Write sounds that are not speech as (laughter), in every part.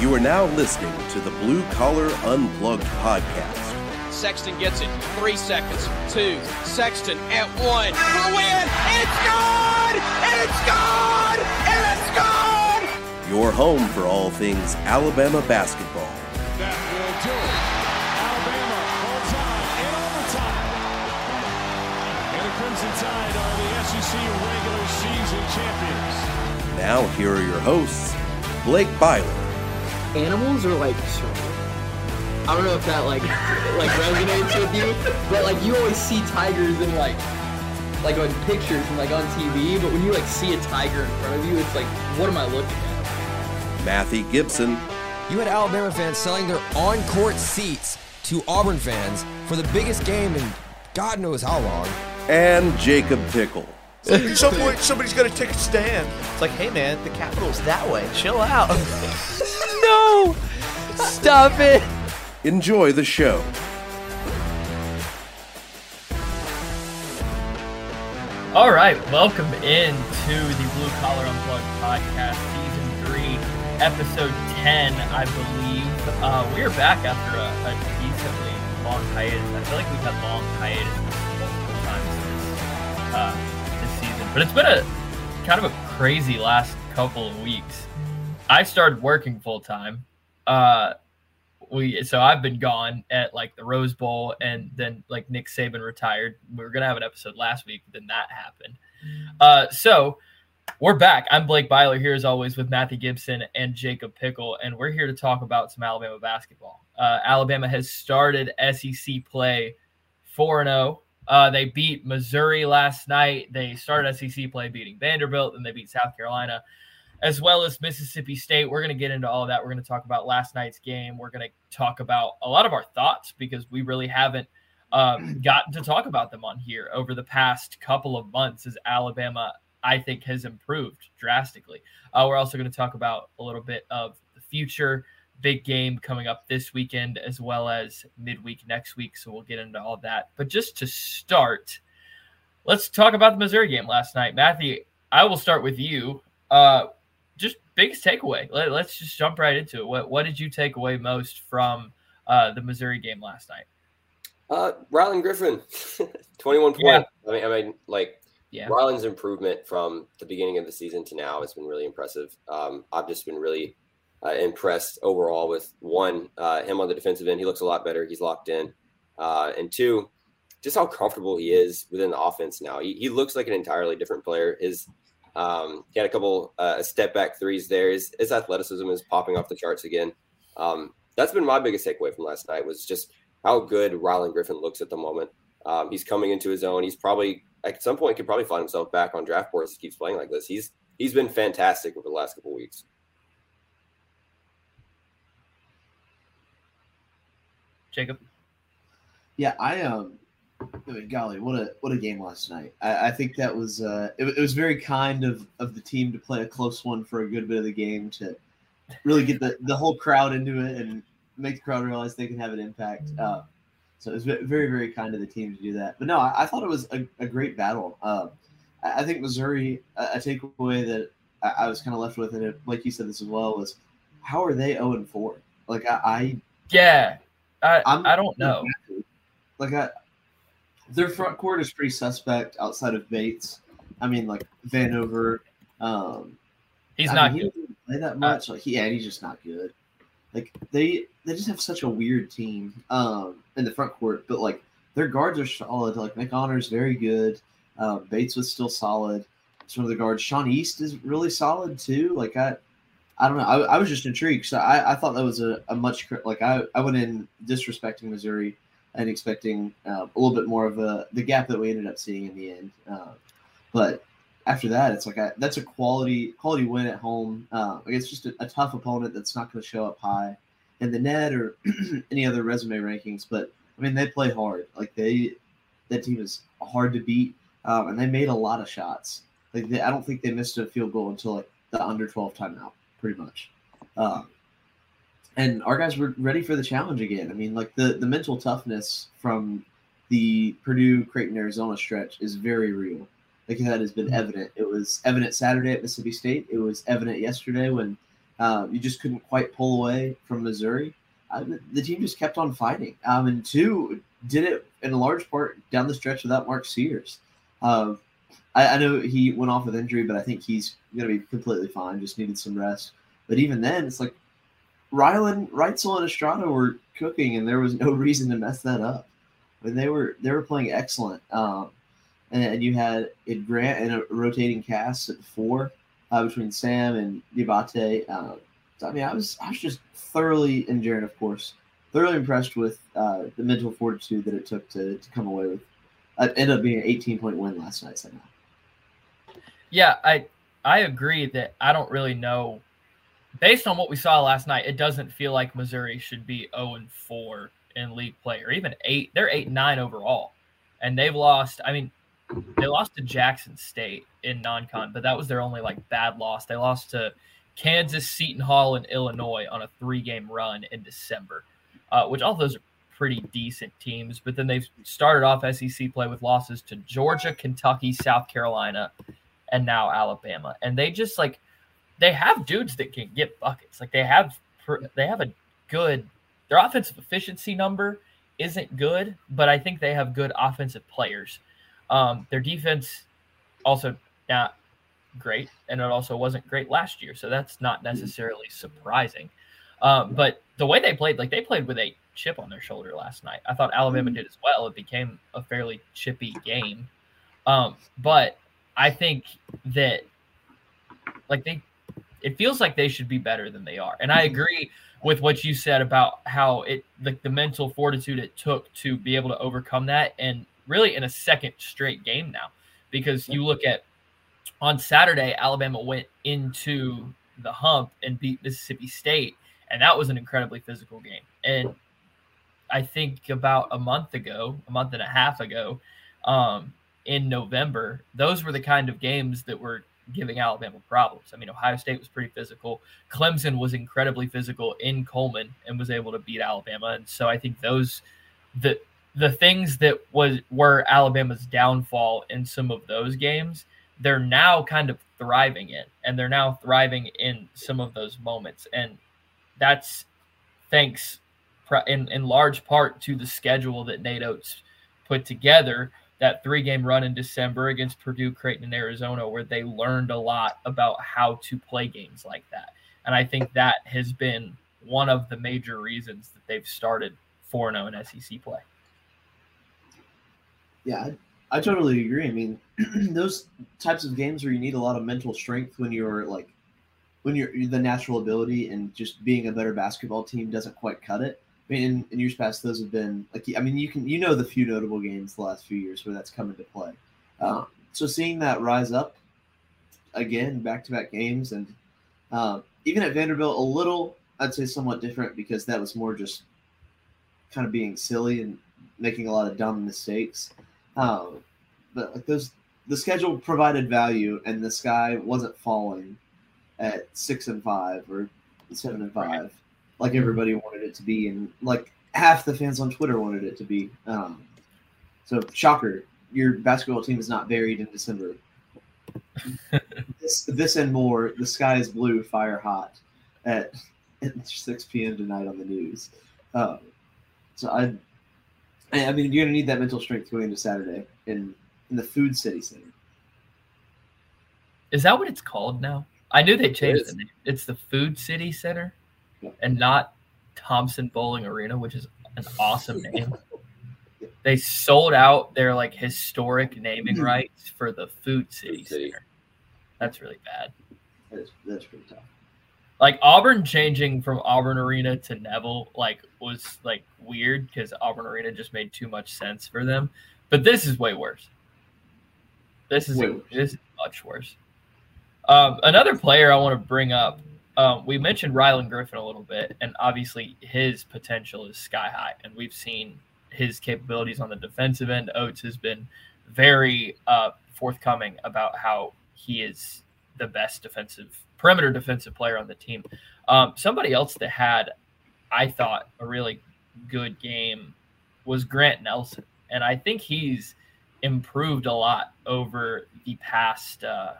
You are now listening to the Blue Collar Unplugged podcast. Sexton gets it. Three seconds. Two. Sexton at one. For the win. It's good! It's good! It's good! Your home for all things Alabama basketball. That will do it. Alabama holds on in overtime. And the Crimson Tide are the SEC regular season champions. Now, here are your hosts, Blake Byler, animals are like I don't know if that like like resonates with you, but like you always see tigers in like like on pictures and like on TV, but when you like see a tiger in front of you, it's like, what am I looking at? Matthew Gibson, You had Alabama fans selling their on-court seats to Auburn fans for the biggest game in God knows how long. and Jacob Pickle. At some point, somebody's got to take a stand. It's like, hey, man, the capital's that way. Chill out. (laughs) No! Stop it! Enjoy the show. All right, welcome into the Blue Collar Unplugged podcast, season three, episode ten, I believe. Uh, we are back after a, a decently long hiatus. I feel like we've had long hiatus multiple times this, uh, this season, but it's been a kind of a crazy last couple of weeks. I started working full time. Uh, we so I've been gone at like the Rose Bowl, and then like Nick Saban retired. We were gonna have an episode last week, but then that happened. Uh, so we're back. I'm Blake Byler here as always with Matthew Gibson and Jacob Pickle, and we're here to talk about some Alabama basketball. Uh, Alabama has started SEC play four and zero. Uh, they beat Missouri last night. They started SEC play beating Vanderbilt, and they beat South Carolina as well as Mississippi State. We're going to get into all that. We're going to talk about last night's game. We're going to talk about a lot of our thoughts because we really haven't um, (clears throat) gotten to talk about them on here over the past couple of months as Alabama, I think, has improved drastically. Uh, we're also going to talk about a little bit of the future. Big game coming up this weekend as well as midweek next week. So we'll get into all that. But just to start, let's talk about the Missouri game last night. Matthew, I will start with you. Uh, biggest takeaway. Let, us just jump right into it. What what did you take away most from uh, the Missouri game last night? Uh, Rylan Griffen, (laughs) 21 points. Yeah. I mean, I mean, like Yeah, Rylan's improvement from the beginning of the season to now has been really impressive. Um, I've just been really uh, impressed overall with one, uh, him on the defensive end. He looks a lot better. He's locked in. Uh, and two, just how comfortable he is within the offense now. He, he looks like an entirely different player. His um, he had a couple uh, step back threes there. His, his athleticism is popping off the charts again. Um, that's been my biggest takeaway from last night was just how good Rylan Griffen looks at the moment. Um, he's coming into his own. He's probably at some point could probably find himself back on draft boards if he keeps playing like this. He's he's been fantastic over the last couple weeks. Jacob. Yeah, I um, I mean, golly, what a what a game last night. I, I think that was uh, it, it was very kind of of the team to play a close one for a good bit of the game to really get the the whole crowd into it and make the crowd realize they can have an impact. Uh, so it was very very kind of the team to do that. But no, I, I thought it was a, a great battle. Um, I, I think Missouri, a, a takeaway that I, I was kind of left with, and it, like you said this as well, was how are they zero and four? Like I, I Yeah, I I'm- I don't know. Like I, their front court is pretty suspect outside of Bates. I mean, like Vanover. Um, He's I not mean, good. He doesn't play that much. like, yeah, he's just not good. Like they, they just have such a weird team um, in the front court. But like their guards are solid. Like Nick Honor's very good. Um, Bates was still solid. Some of the guards. Sean East is really solid too. Like I, I don't know. I, I was just intrigued. So I, I thought that was a, a much like I, I went in disrespecting Missouri and expecting uh, a little bit more of a the gap that we ended up seeing in the end. Uh, but after that, it's like that's a quality quality win at home. Uh, it's just a, a tough opponent that's not going to show up high in the net or (clears throat) any other resume rankings. But I mean, they play hard. Like they that team is hard to beat, um, and they made a lot of shots. Like they, I don't think they missed a field goal until like the under twelve timeout, pretty much. Um, and our guys were ready for the challenge again. I mean, like the the mental toughness from the Purdue, Creighton, Arizona stretch is very real. Like that has been evident. It was evident Saturday at Mississippi State. It was evident yesterday when Um, you just couldn't quite pull away from Missouri. Uh, the, the team just kept on fighting. Um, and two, did it in a large part down the stretch without Mark Sears. Um, I, I know he went off with injury, but I think he's going to be completely fine. Just needed some rest. But even then, it's like Rylan, Wrightsell, and Estrada were cooking, and there was no (laughs) reason to mess that up. I mean, they were they were playing excellent. Um, and, and you had a Grant and a rotating cast at four uh, between Sam and Dioubate. Uh, so, I mean, I was I was just thoroughly, Jarin, of course, thoroughly impressed with uh, the mental fortitude that it took to, to come away with. It ended up being an 18 point win last night somehow. Yeah, I I agree that I don't really know. Based on what we saw last night, it doesn't feel like Missouri should be 0 and 4 in league play or even eight. They're eight nine overall, and they've lost. I mean, they lost to Jackson State in non-con, but that was their only like bad loss. They lost to Kansas, Seton Hall, and Illinois on a three-game run in December, uh, which all those are pretty decent teams. But then they've started off SEC play with losses to Georgia, Kentucky, South Carolina, and now Alabama, and they just like they have dudes that can get buckets. Like they have they have a good their offensive efficiency number isn't good, but I think they have good offensive players. Um, their defense also not great, and it also wasn't great last year, so that's not necessarily surprising. Um, but the way they played, like they played with a chip on their shoulder last night. I thought Alabama did as well. It became a fairly chippy game, um, but I think that like they, it feels like they should be better than they are, and I agree with what you said about how it like the mental fortitude it took to be able to overcome that and really in a second straight game now. Because you look at on Saturday Alabama went into the hump and beat Mississippi State and that was an incredibly physical game. And I think about a month ago a month and a half ago um, in November those were the kind of games that were giving Alabama problems. I mean, Ohio State was pretty physical. Clemson was incredibly physical in Coleman and was able to beat Alabama. And so I think those the the things that was were Alabama's downfall in some of those games, they're now kind of thriving in, and they're now thriving in some of those moments, and that's thanks in in large part to the schedule that Nate Oats put together that three game run in December against Purdue, Creighton, and Arizona, where they learned a lot about how to play games like that. And I think that has been one of the major reasons that they've started 4 0 in SEC play. Yeah, I, I totally agree. I mean, (clears throat) those types of games where you need a lot of mental strength when you're like, when you're the natural ability and just being a better basketball team doesn't quite cut it. I mean, in, in, years past, those have been like I mean, you can you know the few notable games the last few years where that's come into play. Uh, so seeing that rise up again, back to back games, and uh, even at Vanderbilt, a little I'd say somewhat different because that was more just kind of being silly and making a lot of dumb mistakes. Um, but like those, the schedule provided value, and the sky wasn't falling at six and five or seven and five. Right like everybody wanted it to be, and like half the fans on Twitter wanted it to be. Um, so, shocker, your basketball team is not buried in December. (laughs) this, this and more. The sky is blue, fire hot at, at 6 p.m. tonight on the news. Um, so I, I mean, you're gonna need that mental strength going into Saturday in in the Food City Center. Is that what it's called now? I knew they changed it the name. It's the Food City Center and not Thompson-Boling Arena, which is an awesome (laughs) name. They sold out their like historic naming hmm. rights for the Food City. Center. That's really bad. That is, that's pretty tough. Like Auburn changing from Auburn Arena to Neville, like was like weird because Auburn Arena just made too much sense for them. But this is way worse. This is a, this is much worse. Um, another player I want to bring up um, we mentioned Rylan Griffen a little bit, and obviously his potential is sky high, and we've seen his capabilities on the defensive end. Oats has been very uh, forthcoming about how he is the best defensive perimeter defensive player on the team. Um, somebody else that had, I thought, a really good game was Grant Nelson, and I think he's improved a lot over the past uh,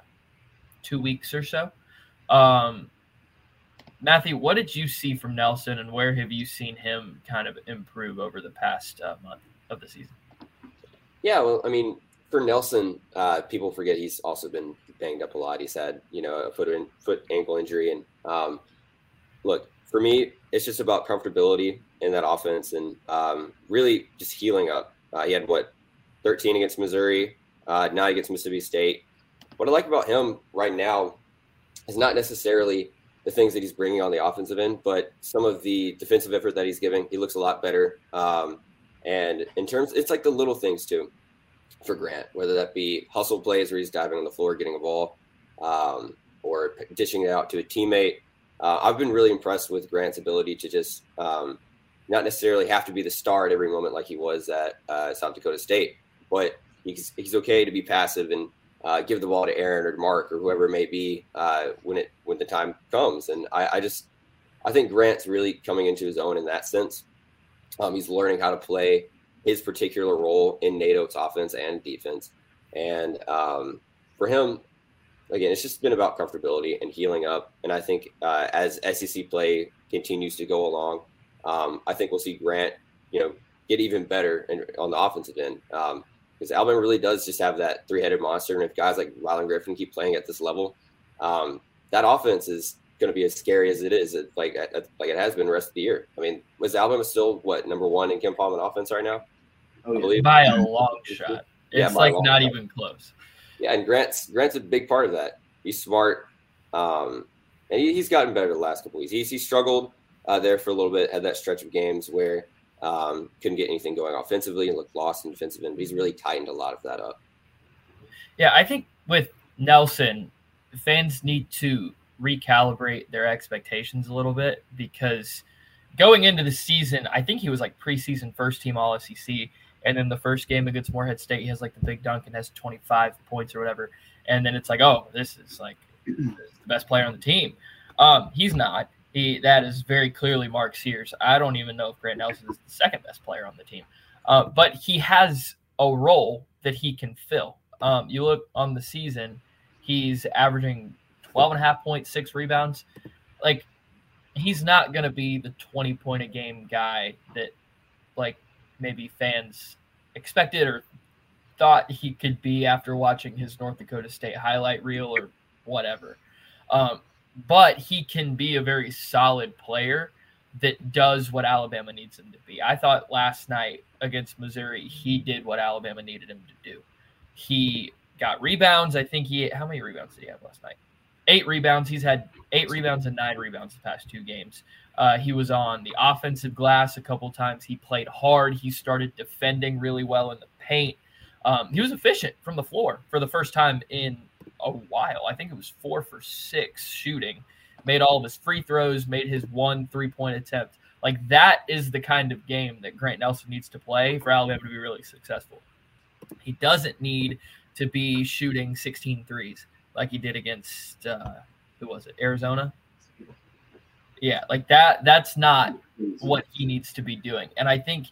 two weeks or so. Um, Matthew, what did you see from Nelson, and where have you seen him kind of improve over the past uh, month of the season? Yeah, well, I mean, for Nelson, uh, people forget he's also been banged up a lot. He's had, you know, a foot in, foot ankle injury, and um, look, for me, it's just about comfortability in that offense and um, really just healing up. Uh, he had what 13 against Missouri, uh, nine against Mississippi State. What I like about him right now is not necessarily the things that he's bringing on the offensive end, but some of the defensive effort that he's giving. He looks a lot better. Um, and in terms, it's like the little things too for Grant, whether that be hustle plays where he's diving on the floor, getting a ball, um, or dishing it out to a teammate. Uh, I've been really impressed with Grant's ability to just um, not necessarily have to be the star at every moment like he was at uh, South Dakota State, but he's, he's okay to be passive and uh, give the ball to Aaron or Mark or whoever it may be uh, when it when the time comes. And I, I, just I think Grant's really coming into his own in that sense. Um, he's learning how to play his particular role in Nate Oats' offense and defense. And um, for him, again, it's just been about comfortability and healing up. And I think uh, as SEC play continues to go along, um, I think we'll see Grant, you know, get even better in, on the offensive end. Um, because Alabama really does just have that three-headed monster, and if guys like Rylan Griffen keep playing at this level, um, that offense is going to be as scary as it is, like like it has been the rest of the year. I mean, was Alabama still what number one in KenPom in offense right now? Oh, I believe by a long (laughs) shot. It's yeah, like not shot. even close. Yeah, and Grant's Grant's a big part of that. He's smart, um, and he, he's gotten better the last couple weeks. He's he struggled uh, there for a little bit. Had that stretch of games where um, couldn't get anything going offensively and looked lost in defensive end. But he's really tightened a lot of that up. Yeah, I think with Nelson, fans need to recalibrate their expectations a little bit because going into the season, I think he was like preseason first team All SEC. And then the first game against Morehead State, he has like the big dunk and has 25 points or whatever. And then it's like, oh, this is like (clears throat) the best player on the team. Um, he's not. He that is very clearly Mark Sears. I don't even know if Grant Nelson is the second best player on the team, uh, but he has a role that he can fill. Um, you look on the season, he's averaging 12 and a half points, six rebounds. Like he's not going to be the 20 point a game guy that like maybe fans expected or thought he could be after watching his North Dakota State highlight reel or whatever. Um, but he can be a very solid player that does what Alabama needs him to be. I thought last night against Missouri, he did what Alabama needed him to do. He got rebounds. I think he how many rebounds did he have last night? Eight rebounds. He's had eight rebounds and nine rebounds the past two games. Uh, he was on the offensive glass a couple times. He played hard. He started defending really well in the paint. Um, he was efficient from the floor for the first time in a while. I think it was four for six shooting, made all of his free throws, made his one three point attempt. Like that is the kind of game that Grant Nelson needs to play for Alabama to be really successful. He doesn't need to be shooting 16 threes like he did against uh, who was it? Arizona. Yeah, like that. That's not what he needs to be doing. And I think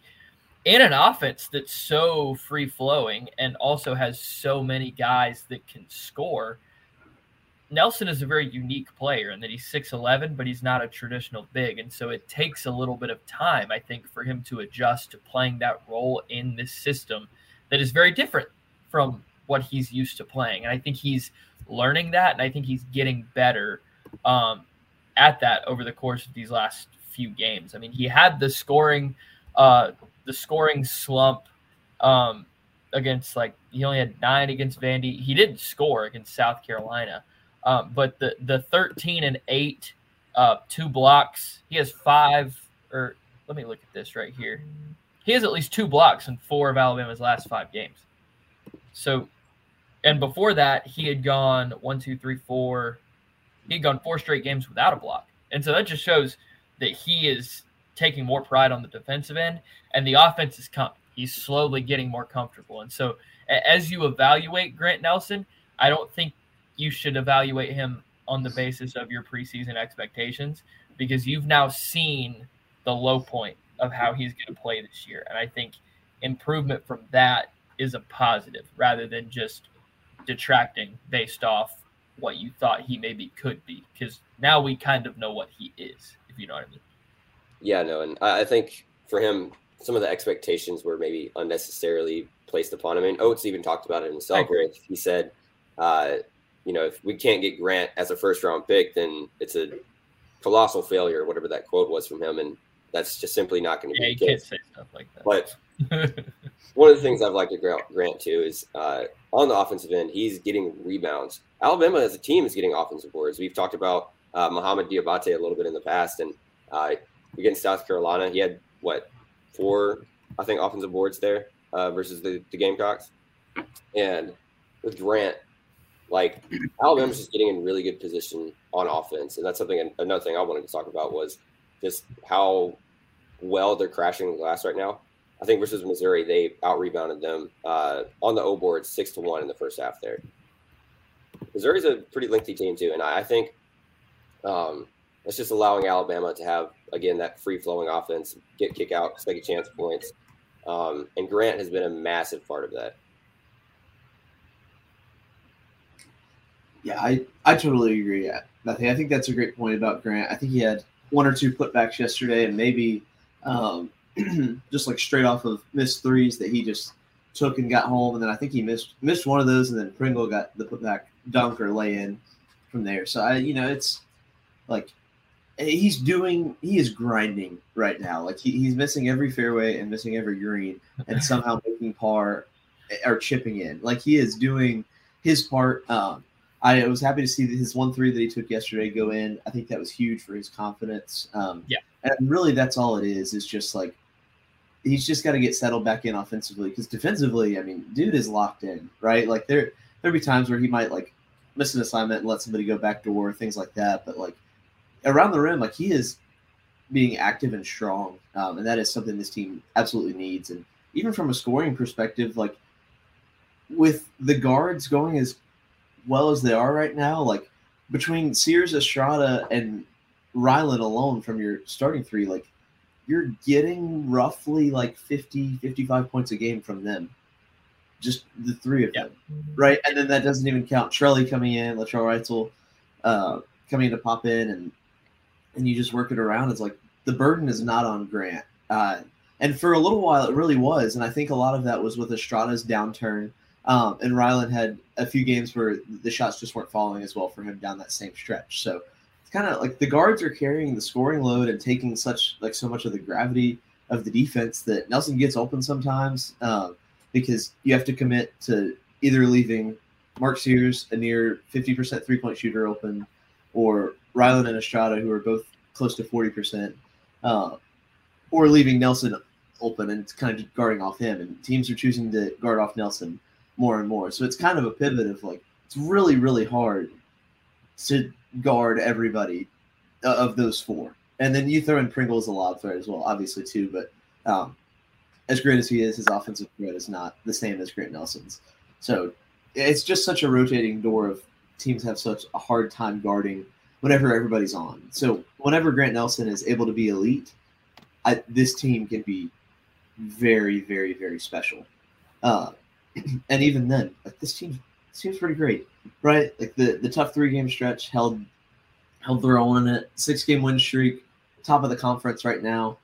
in an offense that's so free flowing and also has so many guys that can score, Nelson is a very unique player in that he's 6'11, but he's not a traditional big. And so it takes a little bit of time, I think, for him to adjust to playing that role in this system that is very different from what he's used to playing. And I think he's learning that. And I think he's getting better um, at that over the course of these last few games. I mean, he had the scoring. Uh, the scoring slump um, against like he only had nine against Vandy. He didn't score against South Carolina, um, but the the thirteen and eight, uh, two blocks. He has five. Or let me look at this right here. He has at least two blocks in four of Alabama's last five games. So, and before that, he had gone one, two, three, four. He had gone four straight games without a block, and so that just shows that he is taking more pride on the defensive end, and the offense is coming. He's slowly getting more comfortable. And so, as you evaluate Grant Nelson, I don't think you should evaluate him on the basis of your preseason expectations because you've now seen the low point of how he's going to play this year. And I think improvement from that is a positive rather than just detracting based off what you thought he maybe could be because now we kind of know what he is, if you know what I mean. Yeah, no, and I I think for him, some of the expectations were maybe unnecessarily placed upon him. And Oats even talked about it himself, where he said, uh, you know, if we can't get Grant as a first round pick, then it's a colossal failure, whatever that quote was from him. And that's just simply not going to Yeah, be you the can't say stuff like that. But (laughs) one of the things I've liked at Grant, Grant too is uh, on the offensive end, he's getting rebounds. Alabama as a team is getting offensive boards. We've talked about uh, Muhammad Dioubate a little bit in the past, and uh, against South Carolina, he had what four, I think, offensive boards there uh, versus the, the Gamecocks. And with Grant, like (clears throat) Alabama's just getting in really good position on offense, and that's something. Another thing I wanted to talk about was just how well they're crashing the glass right now. I think versus Missouri, they out rebounded them uh, on the O board six to one in the first half. There, Missouri's a pretty lengthy team too, and I, I think um, it's just allowing Alabama to have again that free flowing offense, get kick out, second chance points, um, and Grant has been a massive part of that. Yeah, I, I totally agree. Yeah, I think I think that's a great point about Grant. I think he had one or two putbacks yesterday, and maybe um, (clears throat) just like straight off of missed threes that he just took and got home, and then I think he missed missed one of those, and then Pringle got the putback dunk or lay in from there. So I, you know, it's like he's doing he is grinding right now. Like he, he's missing every fairway and missing every green, and somehow (laughs) making par or chipping in. Like he is doing his part. Um, I was happy to see his one three that he took yesterday go in. I think that was huge for his confidence. Um, Yeah. and really that's all it is. Is just like he's just got to get settled back in offensively because defensively, I mean, dude is locked in, right? Like there there'd be times where he might like miss an assignment and let somebody go back door, things like that. But like around the rim, like he is being active and strong, um, and that is something this team absolutely needs. And even from a scoring perspective, like with the guards going as well as they are right now, like between Sears, Estrada, and Rylan alone from your starting three, like you're getting roughly like 50, 55 points a game from them. Just the three of them, right? And then that doesn't even count Trelly coming in, Latrell Wrightsell uh, coming in to pop in, and and you just work it around. It's like the burden is not on Grant. Uh, and for a little while, it really was. And I think a lot of that was with Estrada's downturn. Um, and Rylan had a few games where the shots just weren't falling as well for him down that same stretch. So it's kind of like the guards are carrying the scoring load and taking such like so much of the gravity of the defense that Nelson gets open sometimes um, because you have to commit to either leaving Mark Sears, a near 50% three point shooter, open, or Rylan and Estrada, who are both close to 40%, uh, or leaving Nelson open and kind of guarding off him. And teams are choosing to guard off Nelson more and more. So it's kind of a pivot of like, it's really, really hard to guard everybody uh, of those four. And then you throw in Pringle as a lob threat as well, obviously, too. But um, as great as he is, his offensive threat is not the same as Grant Nelson's. So it's just such a rotating door of teams have such a hard time guarding whenever everybody's on. So whenever Grant Nelson is able to be elite, I, this team can be very, very, very special. Uh, (clears throat) and even then, like this team seems pretty great, right? Like the the tough three game stretch held held their own in it. Six game win streak, top of the conference right now.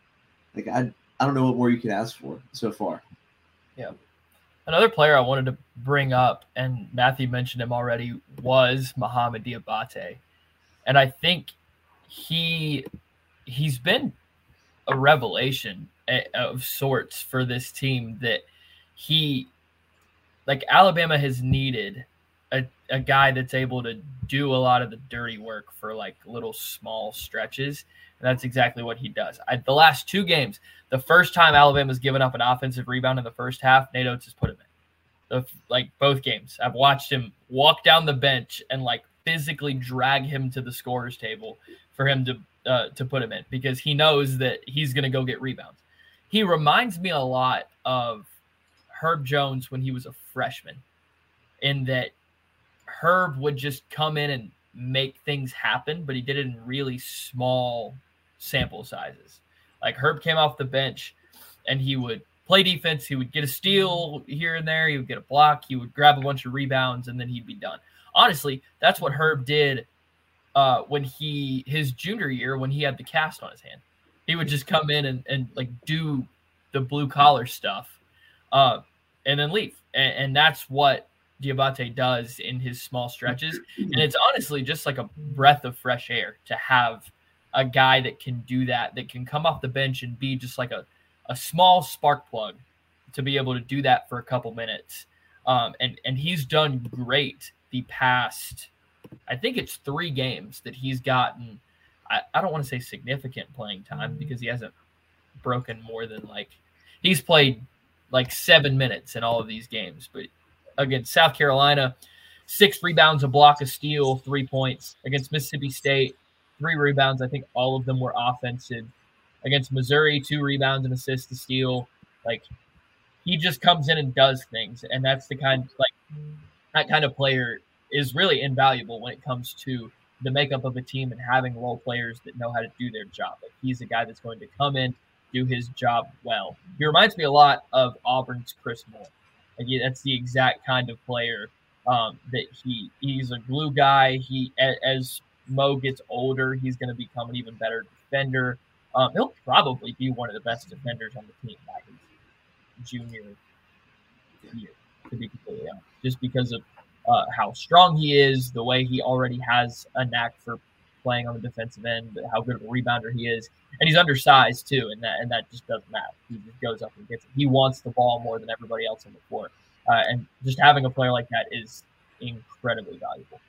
Like I I don't know what more you could ask for so far. Yeah. Another player I wanted to bring up, and Matthew mentioned him already, was Muhammad Dioubate. And I think he he's been a revelation eh, of sorts for this team that he like Alabama has needed a, a guy that's able to do a lot of the dirty work for like little small stretches. And that's exactly what he does. I, the last two games, the first time Alabama's given up an offensive rebound in the first half, Nate Oats has put him in. The, like both games, I've watched him walk down the bench and like physically drag him to the scorer's table for him to uh, to put him in because he knows that he's going to go get rebounds. He reminds me a lot of Herb Jones when he was a freshman, in that Herb would just come in and make things happen, but he did it in really small sample sizes. Like Herb came off the bench and he would play defense, he would get a steal here and there, he would get a block, he would grab a bunch of rebounds, and then he'd be done. Honestly, that's what Herb did uh, when he his junior year when he had the cast on his hand. He would just come in and, and like do the blue collar stuff, uh, and then leave. And, and that's what Dioubate does in his small stretches. And it's honestly just like a breath of fresh air to have a guy that can do that, that can come off the bench and be just like a, a small spark plug to be able to do that for a couple minutes. Um, and, and he's done great the past, I think it's three games that he's gotten. I, I don't want to say significant playing time mm. because he hasn't broken more than like he's played like seven minutes in all of these games. But against South Carolina, six rebounds, a block, a steal, three points. Against Mississippi State, three rebounds. I think all of them were offensive. Against Missouri, two rebounds, and assist, a steal. Like he just comes in and does things, and that's the kind like that kind of player is really invaluable when it comes to the makeup of a team and having role players that know how to do their job. Like he's a guy that's going to come in, do his job well. He reminds me a lot of Auburn's Chris Moore. Like that's the exact kind of player um, that he he's a glue guy. He as Mo gets older, he's going to become an even better defender. Um, he'll probably be one of the best defenders on the team by his junior year, to be completely honest, just because of uh, how strong he is, the way he already has a knack for playing on the defensive end, how good of a rebounder he is, and he's undersized too, and that and that just doesn't matter. He just goes up and gets it. He wants the ball more than everybody else on the court, uh, and just having a player like that is incredibly valuable.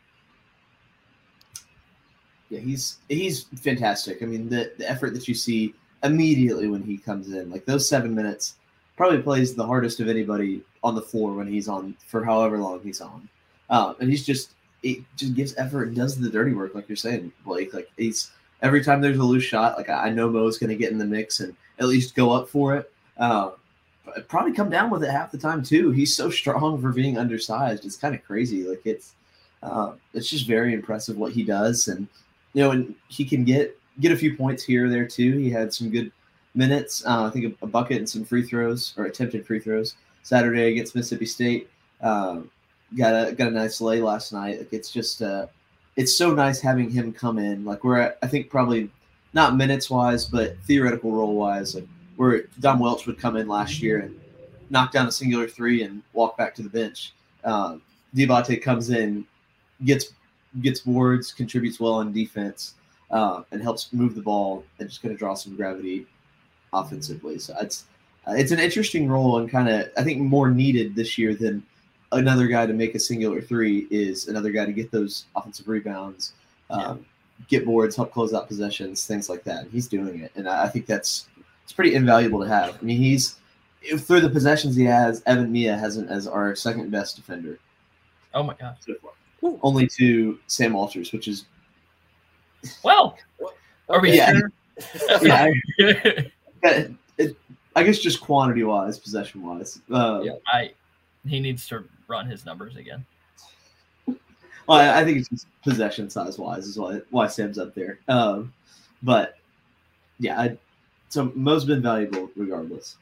Yeah, he's he's fantastic. I mean, the the effort that you see immediately when he comes in, like those seven minutes, probably plays the hardest of anybody on the floor when he's on for however long he's on, uh, and he's just it just gives effort and does the dirty work, like you're saying, Blake. Like he's every time there's a loose shot, like I know Mo's going to get in the mix and at least go up for it. Uh, probably come down with it half the time too. He's so strong for being undersized. It's kind of crazy. Like it's uh, it's just very impressive what he does, and you know, and he can get get a few points here or there too. He had some good minutes. Uh, I think a, a, bucket and some free throws or attempted free throws Saturday against Mississippi State. Um, got a got a nice lay last night. Like it's just uh, it's so nice having him come in. Like we're at, I think probably not minutes wise, but theoretical role wise. Like where Dom Welch would come in last year and knock down a singular three and walk back to the bench. Um, Dioubate comes in, gets gets boards, contributes well on defense, uh, and helps move the ball and just kind of draw some gravity offensively. So it's uh, it's an interesting role and kind of I think more needed this year than another guy to make a singular three is another guy to get those offensive rebounds, um, yeah. get boards, help close out possessions, things like that. And he's doing it, and I think that's it's pretty invaluable to have. I mean, he's through the possessions he has, EvanMiya has him as our second best defender. Oh my god! So Only to Sam Walters, which is well. Are we yeah, (laughs) yeah. (laughs) I, it, I guess just quantity wise, possession wise. Uh, yeah, I he needs to run his numbers again. Well, I, I think it's just possession size wise is why why Sam's up there. Um, but yeah, I, so Mo's been valuable regardless.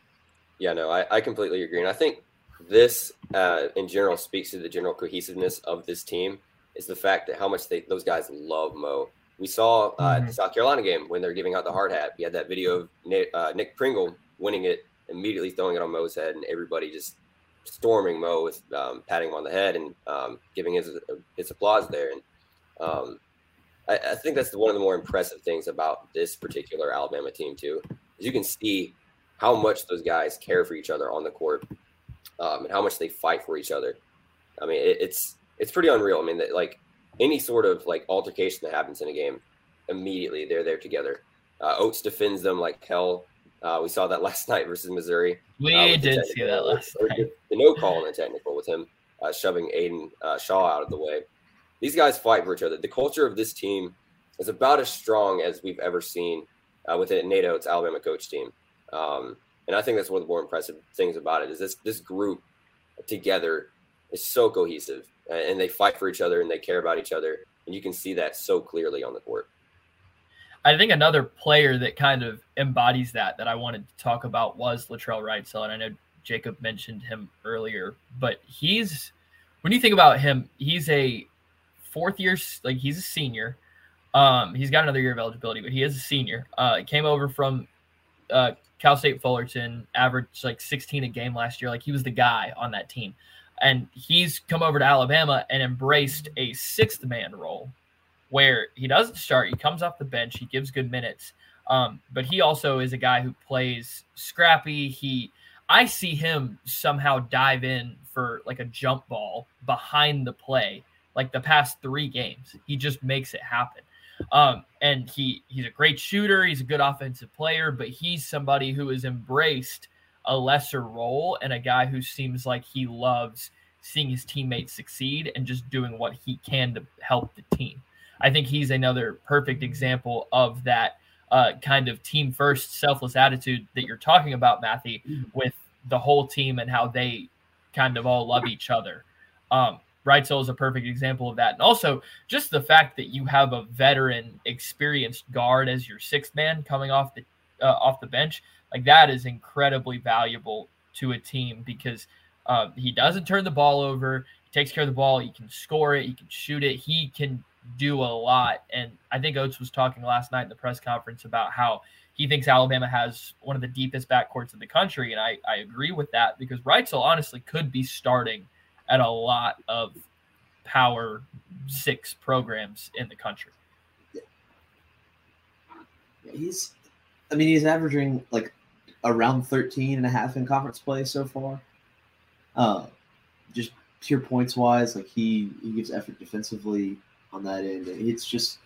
Yeah, no, I, I completely agree, and I think this uh, in general speaks to the general cohesiveness of this team. Is the fact that how much they those guys love Mo. We saw uh, mm-hmm. the South Carolina game when they're giving out the hard hat. We had that video of Nick, uh, Nick Pringle winning it, immediately throwing it on Mo's head, and everybody just storming Mo with um, patting him on the head and um, giving his his applause there. And um, I, I, think that's one of the more impressive things about this particular Alabama team too. Is you can see how much those guys care for each other on the court um, and how much they fight for each other. I mean, it, it's it's pretty unreal. I mean, that, like any sort of like altercation that happens in a game, immediately they're there together. Uh, Oats defends them like hell. Uh, we saw that (laughs) last night versus Missouri. We uh, did see that last night. The, no call on the technical with him uh, shoving Aidan uh, Shaw out of the way. These guys fight for each other. The culture of this team is about as strong as we've ever seen uh, with it. NATO, it's Alabama coach team, um, and I think that's one of the more impressive things about it is this this group together is so cohesive and they fight for each other and they care about each other, and you can see that so clearly on the court. I think another player that kind of embodies that that I wanted to talk about was Latrell Wrightsell, and I know Jacob mentioned him earlier, but he's when you think about him, he's a fourth year, like he's a senior. Um, he's got another year of eligibility, but he is a senior. Uh, came over from uh, Cal State Fullerton, averaged like 16 a game last year. Like he was the guy on that team. And he's come over to Alabama and embraced a sixth man role where he doesn't start. He comes off the bench, he gives good minutes. Um, but he also is a guy who plays scrappy. He, I see him somehow dive in for like a jump ball behind the play, like the past three games. He just makes it happen. Um, and he he's a great shooter. He's a good offensive player, but he's somebody who has embraced a lesser role and a guy who seems like he loves seeing his teammates succeed and just doing what he can to help the team. I think he's another perfect example of that uh, kind of team first, selfless attitude that you're talking about, Matthew, with the whole team and how they kind of all love each other. Um, Wrightsell is a perfect example of that. And also just the fact that you have a veteran, experienced guard as your sixth man coming off the uh, off the bench, like that is incredibly valuable to a team because uh, he doesn't turn the ball over. He takes care of the ball. He can score it. He can shoot it. He can do a lot. And I think Oats was talking last night in the press conference about how he thinks Alabama has one of the deepest backcourts in the country. And I, I agree with that because Wrightsell honestly could be starting at a lot of power six programs in the country. He's, I mean, he's averaging like around 13 and a half in conference play so far. Uh, just pure points wise, like he, he gives effort defensively on that end. It's just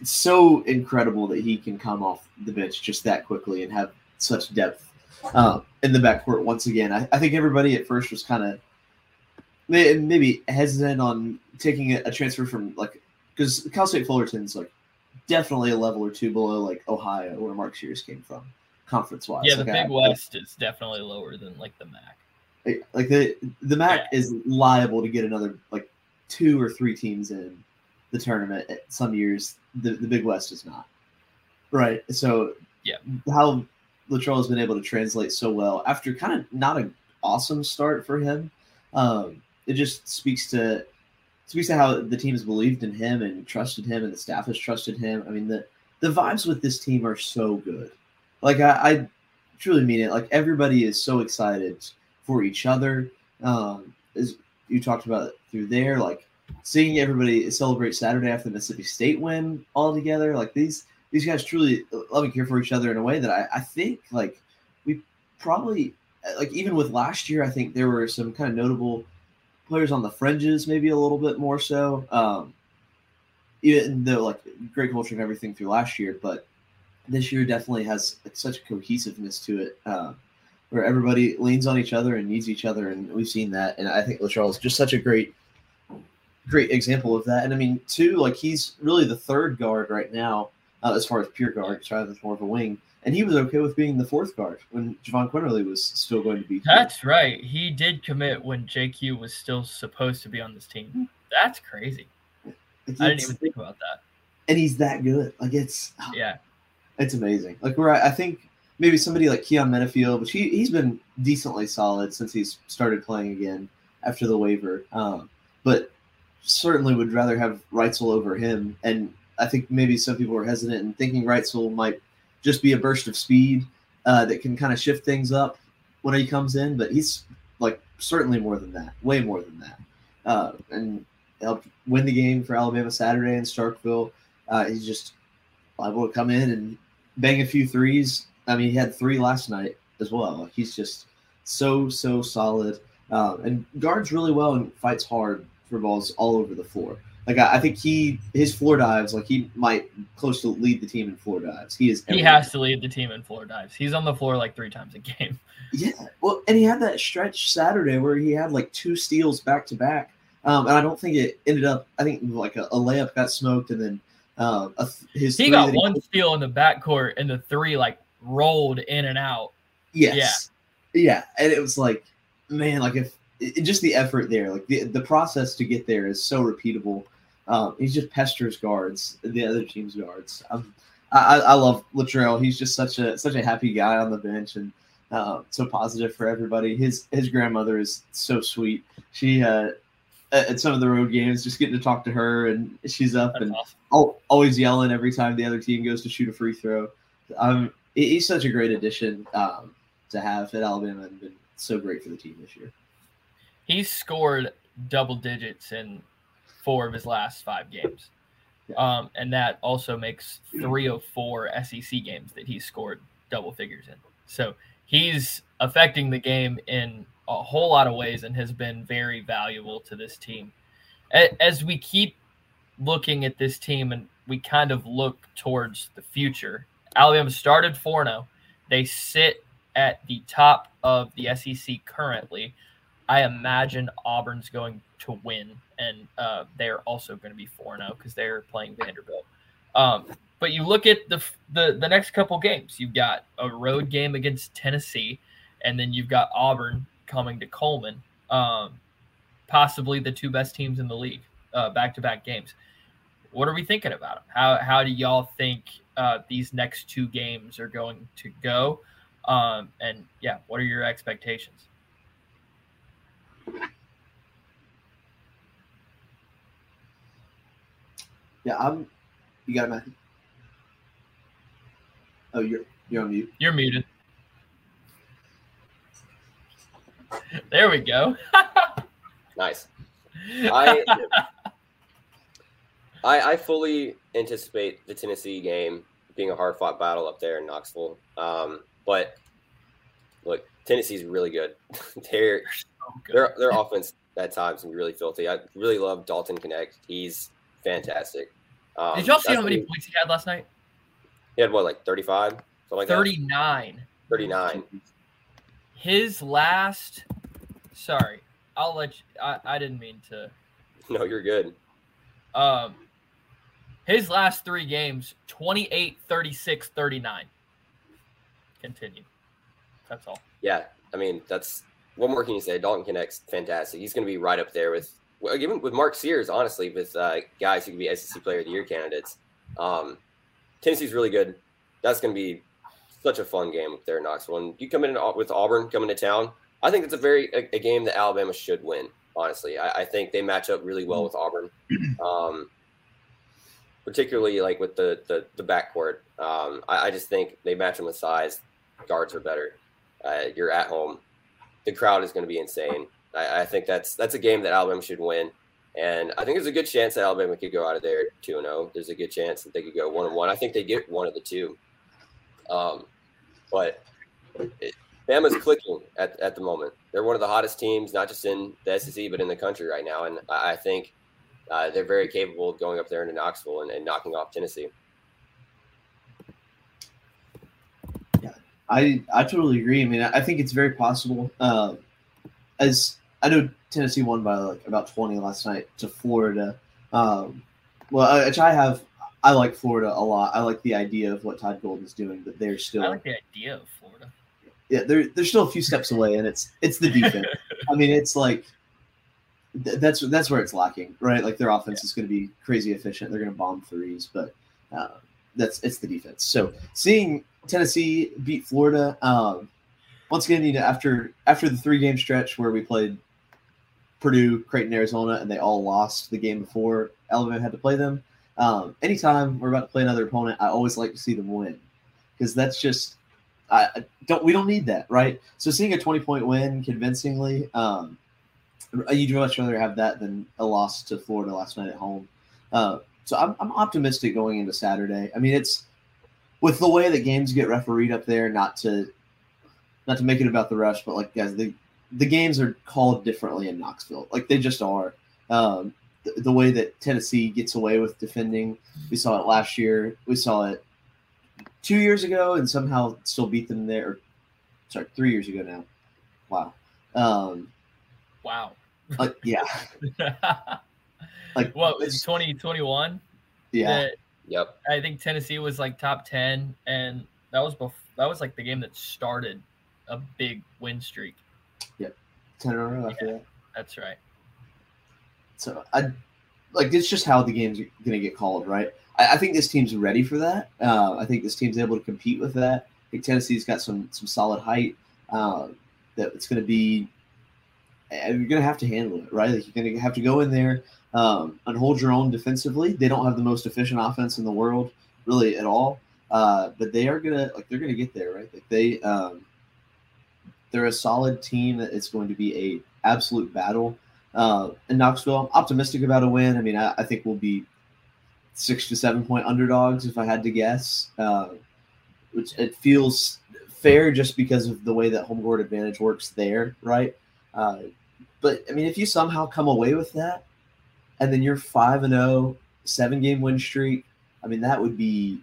it's so incredible that he can come off the bench just that quickly and have such depth uh, in the backcourt once again. I, I think everybody at first was kind of maybe hesitant on taking a, a transfer from like because Cal State Fullerton's like definitely a level or two below like Ohio where Mark Sears came from, conference wise. Yeah, the like, Big I, West is definitely lower than like the MAC. Like the the MAC yeah. is liable to get another like two or three teams in the tournament. Some years the, the Big West is not. Right. So yeah, how Latrell has been able to translate so well after kind of not an awesome start for him. Um, it just speaks to speaks to how the team has believed in him and trusted him, and the staff has trusted him. I mean the the vibes with this team are so good. Like I, I truly mean it. Like everybody is so excited for each other. Um, as you talked about through there, like seeing everybody celebrate Saturday after the Mississippi State win all together. Like these these guys truly love and care for each other in a way that I, I think like we probably like even with last year, I think there were some kind of notable players on the fringes, maybe a little bit more so. Um, even though like great culture and everything through last year, but this year definitely has such a cohesiveness to it, uh, where everybody leans on each other and needs each other, and we've seen that. And I think Latrell is just such a great, great example of that. And I mean, too, like he's really the third guard right now, uh, as far as pure guard. Travis more of a wing and he was okay with being the fourth guard when Jahvon Quinerly was still going to be. That's right. He did commit when JQ was still supposed to be on this team. That's crazy. It's, I didn't even think about that. And he's that good. Like it's yeah, it's amazing. Like where I, I think maybe somebody like Keyon Menifield, which he he's been decently solid since he's started playing again after the waiver. Um, but certainly would rather have Wrightsell over him. And I think maybe some people are hesitant and thinking Wrightsell might just be a burst of speed uh, that can kind of shift things up when he comes in. But he's like certainly more than that, way more than that, uh, and helped win the game for Alabama Saturday in Starkville. Uh, he's just able to come in and bang a few threes. I mean, he had three last night as well. He's just so so solid uh, and guards really well and fights hard for balls all over the floor. Like I, I, think he his floor dives, like he might close to lead the team in floor dives. He is. He has to lead the team in floor dives. He's on the floor like three times a game. (laughs) Yeah, well, and he had that stretch Saturday where he had like two steals back to back, um, and I don't think it ended up. I think like a, a layup got smoked, and then uh, a, his he got one he, steal in the backcourt, and the three like rolled in and out. Yes. Yeah, yeah, and it was like, man, like if it, just the effort there, like the the process to get there is so repeatable. Um, he just pesters guards, the other team's guards. Um, I, I love Latrell. He's just such a such a happy guy on the bench and uh, so positive for everybody. His his grandmother is so sweet. She uh, at, some of the road games, just getting to talk to her, and she's up That's and awesome. always yelling every time the other team goes to shoot a free throw. Um, he's such a great addition um, to have at Alabama, and been so great for the team this year. He's scored double digits in four of his last five games. Um, and that also makes three of four SEC games that he's scored double figures in. So he's affecting the game in a whole lot of ways and has been very valuable to this team. As we keep looking at this team and we kind of look towards the future, Alabama started 4 0. They sit at the top of the SEC currently. I imagine Auburn's going to win, and uh, they're also going to be 4 0 because they're playing Vanderbilt. Um, but you look at the, the the next couple games. You've got a road game against Tennessee, and then you've got Auburn coming to Coleman. Um, possibly the two best teams in the league, back to back games. What are we thinking about them? How how do y'all think uh, these next two games are going to go? Um, and yeah, what are your expectations? Yeah, I'm. You got it, Matthew. Oh, you're you're on mute. You're muted. There we go. (laughs) Nice. I, I I fully anticipate the Tennessee game being a hard fought battle up there in Knoxville. Um, but look, Tennessee's really good. (laughs) They're their their offense at times can be really filthy. I really love Dalton Knecht. He's fantastic. Um, Did y'all see how many points he had last night? He had what, like 35? Something like 39. that? 39. His last. Sorry, I'll let you. I, I didn't mean to. (laughs) No, you're good. Um, his last three games 28, 36, 39. Continue. That's all. Yeah, I mean that's what more can you say? Dalton Knecht's fantastic. He's going to be right up there with well, even with Mark Sears, honestly, with uh, guys who could be SEC Player of the Year candidates. Um, Tennessee's really good. That's going to be such a fun game up there in Knoxville. And you come in with Auburn coming to town. I think it's a very a, a game that Alabama should win. Honestly, I, I, think they match up really well with Auburn, (clears throat) um, particularly like with the the, the backcourt. Um, I, I, just think they match them with size. Guards are better. Uh, you're at home. The crowd is going to be insane. I, I, think that's that's a game that Alabama should win, and I think there's a good chance that Alabama could go out of there two and zero. There's a good chance that they could go one and one. I think they get one of the two. Um, but it, Bama's clicking at, at the moment. They're one of the hottest teams, not just in the SEC, but in the country right now. And I, I think uh, they're very capable of going up there into Knoxville and, and knocking off Tennessee. Yeah, I I totally agree. I mean, I think it's very possible. Uh, as I know, Tennessee won by like about twenty last night to Florida. Um, well, which I have. I like Florida a lot. I like the idea of what Todd Golden's doing, but they're still. I like the idea of Florida. Yeah, they're they're still a few steps away, and it's it's the defense. (laughs) I mean, it's like th- that's that's where it's lacking, right? Like their offense yeah. is going to be crazy efficient. They're going to bomb threes, but uh, that's it's the defense. So seeing Tennessee beat Florida, um, once again, you know, after after the three game stretch where we played Purdue, Creighton, Arizona, and they all lost the game before Alabama had to play them. Um, anytime we're about to play another opponent, I always like to see them win because that's just I don't we don't need that, right? So seeing a twenty point win convincingly, um, you'd much rather have that than a loss to Florida last night at home. Uh, so I'm, I'm optimistic going into Saturday. I mean, it's with the way that games get refereed up there. Not to not to make it about the rush, but like guys, the the games are called differently in Knoxville. Like they just are. Um, the, the way that Tennessee gets away with defending, we saw it last year. We saw it two years ago, and somehow still beat them there. Or, sorry, three years ago now. Wow. Um, wow. Like yeah. (laughs) like what was twenty twenty one? Yeah. Yep. I think Tennessee was like top ten, and that was bef- that was like the game that started a big win streak. Yep. Ten in a row after yeah, that. That's right. So I like it's just how the game's gonna get called, right? I, I think this team's ready for that. Uh, I think this team's able to compete with that. I think Tennessee's got some some solid height. Um, that it's going to be you're gonna have to handle it, right? Like you're gonna have to go in there um, and hold your own defensively. They don't have the most efficient offense in the world, really at all. Uh, but they are gonna like they're gonna get there, right? Like they um, they're a solid team that it's going to be a absolute battle. Uh, in Knoxville, I'm optimistic about a win. I mean, I, I think we'll be six to seven point underdogs if I had to guess, uh, which it feels fair just because of the way that home court advantage works there, right? Uh, but I mean, if you somehow come away with that, and then you're five and 0, seven game win streak, I mean, that would be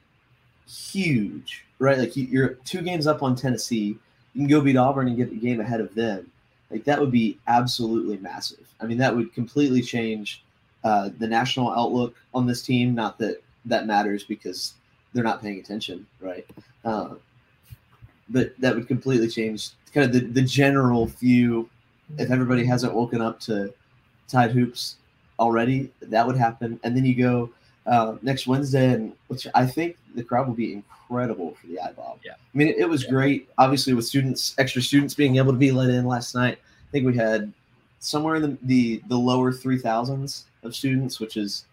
huge, right? Like you- you're two games up on Tennessee, you can go beat Auburn and get the game ahead of them. Like that would be absolutely massive. I mean, that would completely change uh, the national outlook on this team. Not that that matters because they're not paying attention, right? Uh, but that would completely change kind of the, the general view. If everybody hasn't woken up to Tide hoops already, that would happen. And then you go uh, next Wednesday, and which I think the crowd will be incredible for the IBOB. Yeah. I mean, it, it was great. Obviously, with students, extra students being able to be let in last night. I think we had somewhere in the the, the lower three thousands of students, which is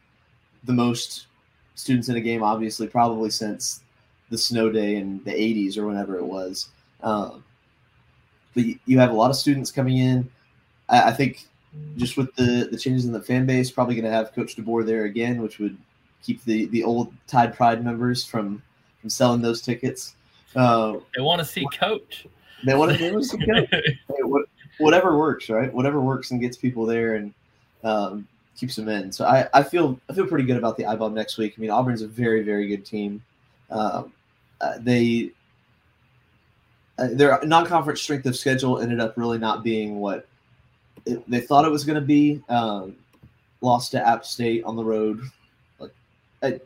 the most students in a game, obviously, probably since the snow day in the 80s or whenever it was. Um, but you, you have a lot of students coming in. I, I think just with the, the changes in the fan base, probably going to have Coach DeBoer there again, which would keep the, the old Tide Pride members from, from selling those tickets. Uh, They want to see Coach. they want to is okay. Hey, what, whatever works, right? Whatever works and gets people there and um, keeps them in. So I, I feel I feel pretty good about the IBOB next week. I mean, Auburn's a very very good team. Um, uh, they uh, their non-conference strength of schedule ended up really not being what it, they thought it was going to be. Um, lost to App State on the road, like a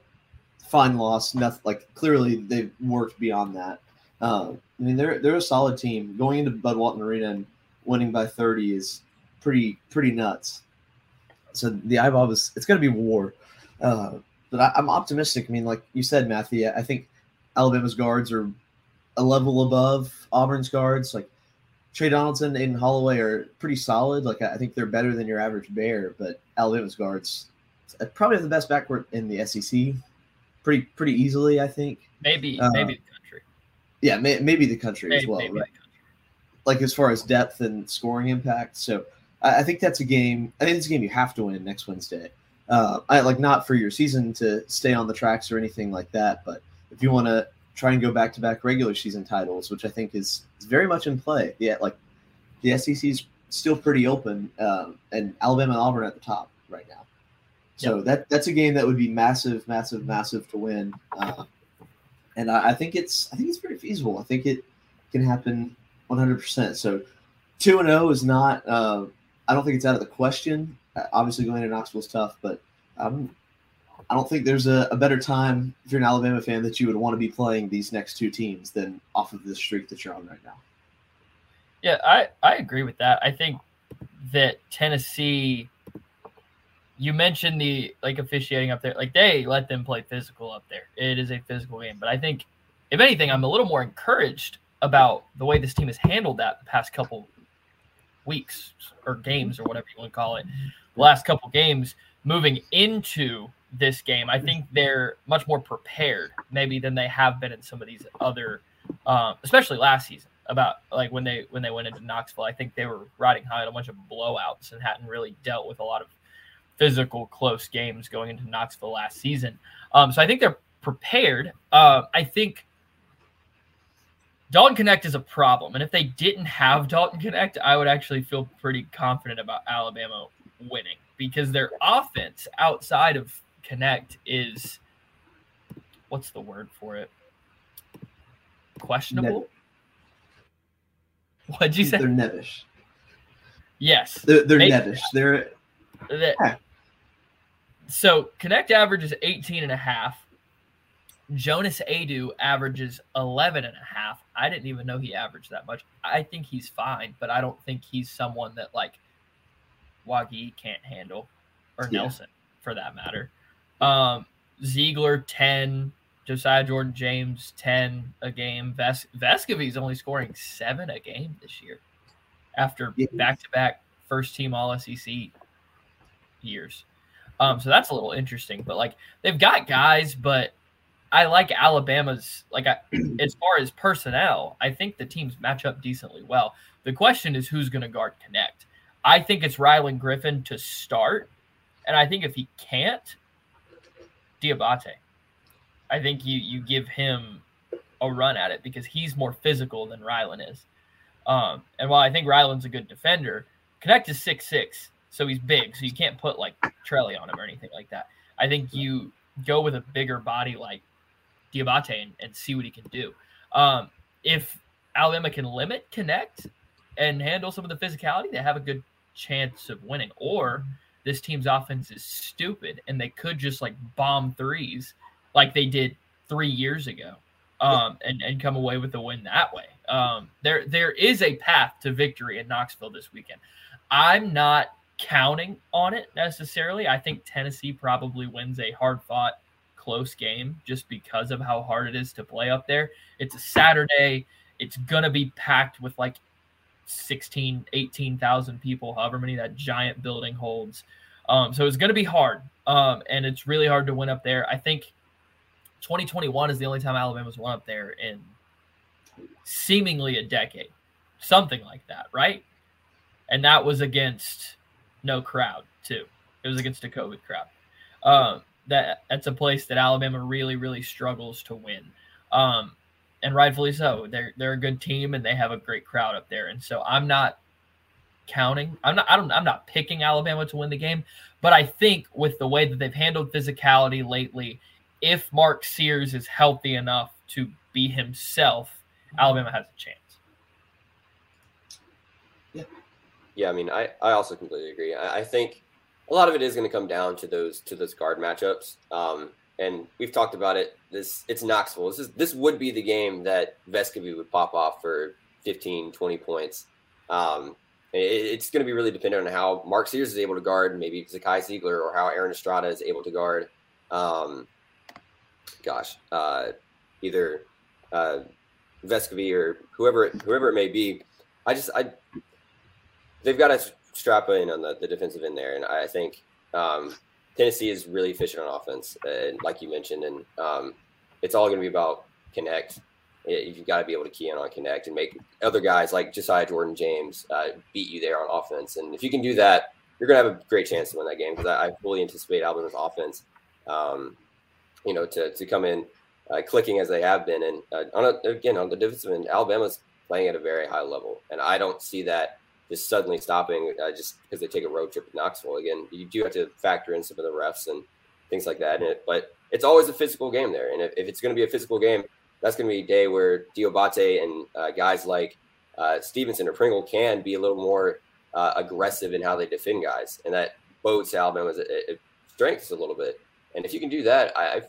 fine loss. Nothing like clearly they've worked beyond that. Um, I mean, they're they're a solid team. Going into Bud Walton Arena and winning by 30 is pretty pretty nuts. So the IBOB is it's going to be war, uh, but I, I'm optimistic. I mean, like you said, Matthew, I think Alabama's guards are a level above Auburn's guards. Like Tre Donaldson, and Holloway are pretty solid. Like I think they're better than your average Bear, but Alabama's guards uh, probably have the best backcourt in the SEC, pretty pretty easily. I think. Maybe Uh, maybe the country. Yeah, may, maybe the country Maybe, as well. maybe right? the country. like as far as depth and scoring impact. So I, I think that's a game. I think it's a game you have to win next Wednesday. Uh, I like not for your season to stay on the tracks or anything like that, but if you want to try and go back to back regular season titles, which I think is, is very much in play. Yeah, like the SEC is still pretty open, um, and Alabama and Auburn at the top right now. So that that's a game that would be massive, massive, massive to win. Uh, and I, I think it's I think it's very feasible. I think it can happen 100. percent So two and zero is not. Uh, I don't think it's out of the question. Uh, obviously, going to Knoxville is tough, but um, I don't think there's a, a better time if you're an Alabama fan that you would want to be playing these next two teams than off of this streak that you're on right now. Yeah, I, I agree with that. I think that Tennessee you mentioned the like officiating up there. Like they let them play physical up there. It is a physical game. But I think if anything, I'm a little more encouraged about the way this team has handled that the past couple weeks or games or whatever you want to call it. The last couple games moving into this game, I think they're much more prepared maybe than they have been in some of these other um, especially last season about like when they when they went into Knoxville. I think they were riding high on a bunch of blowouts and hadn't really dealt with a lot of physical close games going into Knoxville last season. Um, so I think they're prepared. Uh, I think Dalton Knecht is a problem, and if they didn't have Dalton Knecht, I would actually feel pretty confident about Alabama winning because their offense outside of Knecht is what's the word for it? Questionable. What'd you say? They're nebbish. Yes. They're, they're Maybe- nebbish. They're Yeah. So Knecht averages 18 and a half. Jonas Aidoo averages 11 and a half. I didn't even know he averaged that much. I think he's fine, but I don't think he's someone that like Wagi can't handle or Yeah. Nelson for that matter. Um, Zeigler 10, Josiah Jordan James 10 a game. Ves- Vescovi's only scoring seven a game this year after back to back first team All SEC years. Um, so that's a little interesting. But like they've got guys, but I like Alabama's like I, (clears throat) as far as personnel, I think the teams match up decently well. The question is who's going to guard Knecht. I think it's Rylan Griffen to start, and I think if he can't, Dioubate. I think you you give him a run at it because he's more physical than Rylan is. Um, and while I think Rylan's a good defender, Knecht is six six, so he's big, so you can't put like Trelly on him or anything like that. I think you go with a bigger body like Dioubate and, and see what he can do. Um, if Alabama can limit Knecht and handle some of the physicality, they have a good chance of winning. Or this team's offense is stupid and they could just like bomb threes like they did three years ago um, and, and come away with a win that way. Um, there there is a path to victory in Knoxville this weekend. I'm not counting on it necessarily. I think Tennessee probably wins a hard fought close game just because of how hard it is to play up there. It's a Saturday. It's going to be packed with like 16, 18,000 people, however many that giant building holds. Um, so it's going to be hard. Um, and it's really hard to win up there. I think 2021 is the only time Alabama's won up there in seemingly a decade, something like that, right? And that was against no crowd, too. It was against a COVID crowd. Um, that that's a place that Alabama really, really struggles to win. Um, and rightfully so. They're they're a good team and they have a great crowd up there. And so I'm not counting. I'm not I don't I'm not picking Alabama to win the game, but I think with the way that they've handled physicality lately, if Mark Sears is healthy enough to be himself, Alabama has a chance. Yeah. Yeah, I mean, I, I also completely agree. I, I think a lot of it is going to come down to those to those guard matchups. Um, and we've talked about it. This it's Knoxville. This is this would be the game that Vescovi would pop off for 15, 20 points. Um, it, it's going to be really dependent on how Mark Sears is able to guard, maybe Zakai Zeigler, or how Aaron Estrada is able to guard. Um, gosh, uh, either uh, Vescovi or whoever whoever it may be. I just I they've got to strap in on the, the defensive end there, and I think um, Tennessee is really efficient on offense, and like you mentioned, and um, it's all going to be about Knecht. You've got to be able to key in on Knecht and make other guys like Josiah Jordan James uh, beat you there on offense. And if you can do that, you're going to have a great chance to win that game because I, I, fully anticipate Alabama's offense, um, you know, to, to come in uh, clicking as they have been. And uh, on a, again, on the defensive end, Alabama's playing at a very high level, and I don't see that just suddenly stopping uh, just because they take a road trip to Knoxville. Again, you do have to factor in some of the refs and things like that it, but it's always a physical game there. And if, if it's going to be a physical game, that's going to be a day where Dioubate and uh, guys like uh, Stevenson or Pringle can be a little more uh, aggressive in how they defend guys, and that bodes Alabama's strengths a little bit. And if you can do that, I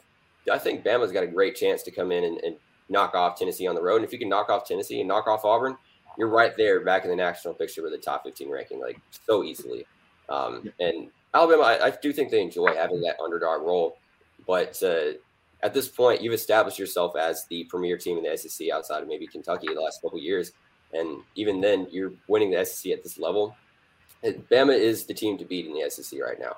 I think Bama's got a great chance to come in and, and knock off Tennessee on the road. And if you can knock off Tennessee and knock off Auburn, you're right there back in the national picture with the top 15 ranking, like so easily. Um, and Alabama, I, I, do think they enjoy having that underdog role, but uh, at this point, you've established yourself as the premier team in the SEC outside of maybe Kentucky the last couple years, and even then, you're winning the SEC at this level. And Bama is the team to beat in the SEC right now.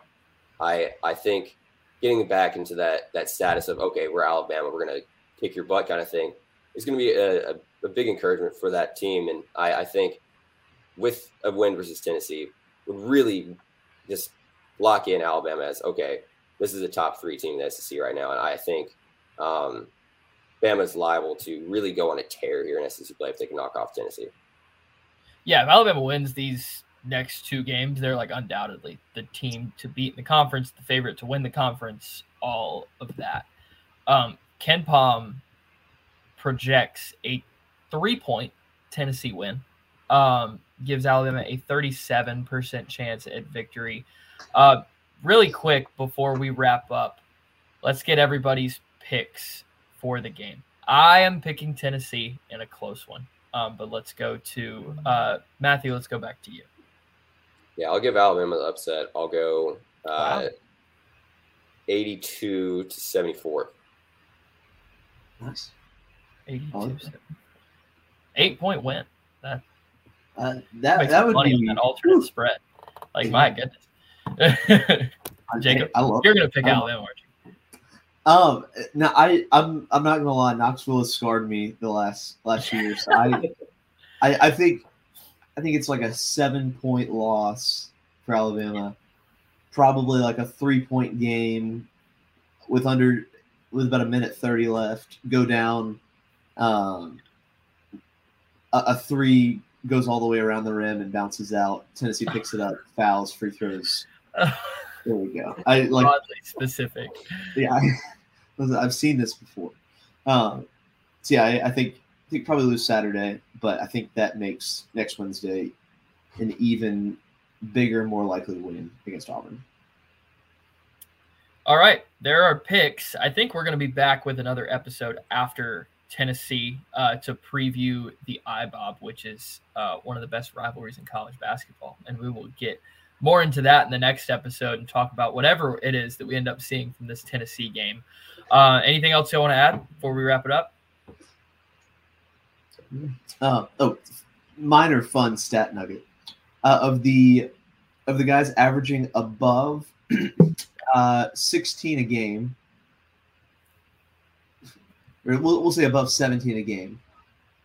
I I think getting back into that that status of okay, we're Alabama, we're gonna kick your butt kind of thing is going to be a, a a big encouragement for that team. And I, I think with a win versus Tennessee would really just lock in Alabama as okay, this is a top three team in the SEC right now. And I think um, Bama is liable to really go on a tear here in SEC play if they can knock off Tennessee. Yeah, if Alabama wins these next two games, they're like undoubtedly the team to beat in the conference, the favorite to win the conference, all of that. Um, KenPom projects a three point Tennessee win. Um, gives Alabama a 37% chance at victory. Uh, really quick before we wrap up, let's get everybody's picks for the game. I am picking Tennessee in a close one, um, but let's go to uh, Matthew. Let's go back to you. Yeah, I'll give Alabama the upset. I'll go uh, wow. 82 to 74. Nice. 82 eight point win. That uh, that that would be that alternate spread. Like my goodness. (laughs) Jacob, I love you're gonna pick Alabama, aren't you? Um, now I I'm I'm not gonna lie, Knoxville has scarred me the last last few years. I, (laughs) I I think I think it's like a seven point loss for Alabama, probably like a three point game with under with about a minute thirty left. Go down, um, a, a three goes all the way around the rim and bounces out. Tennessee picks it up, fouls, free throws. (laughs) There we go. I like Broadly specific. yeah, (laughs) I, I've seen this before. Um, so yeah, I, I think I think probably lose Saturday, but I think that makes next Wednesday an even bigger, more likely win against Auburn. All right, there are picks. I think we're going to be back with another episode after Tennessee uh, to preview the IBOB, which is uh, one of the best rivalries in college basketball, and we will get more into that in the next episode and talk about whatever it is that we end up seeing from this Tennessee game. Uh, anything else you want to add before we wrap it up? Uh, oh, minor fun stat nugget uh, of the of the guys averaging above (clears throat) uh, 16 a game, or we'll, we'll say above 17 a game.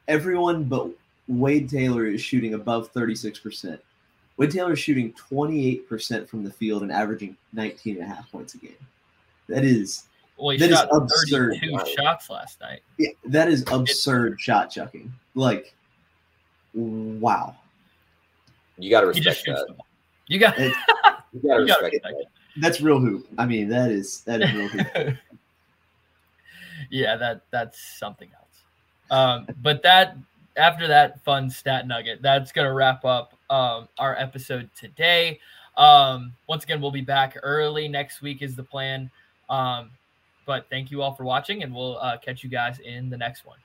Everyone but Wade Taylor is shooting above 36 percent. Wade Taylor is shooting 28 percent from the field and averaging 19 and a half points a game. That is Well, he That is shot absurd. 32 shots last night. yeah, that is absurd shot chucking. Like, wow. You got to respect that. the. You got, (laughs) You got to you gotta respect respect that. That's real hoop. I mean, that is that is real hoop. (laughs) yeah, that that's something else. Um, but that after that fun stat nugget, that's gonna wrap up um, our episode today. Um, once again, we'll be back early next week is the plan. Um, but thank you all for watching, and we'll uh, catch you guys in the next one.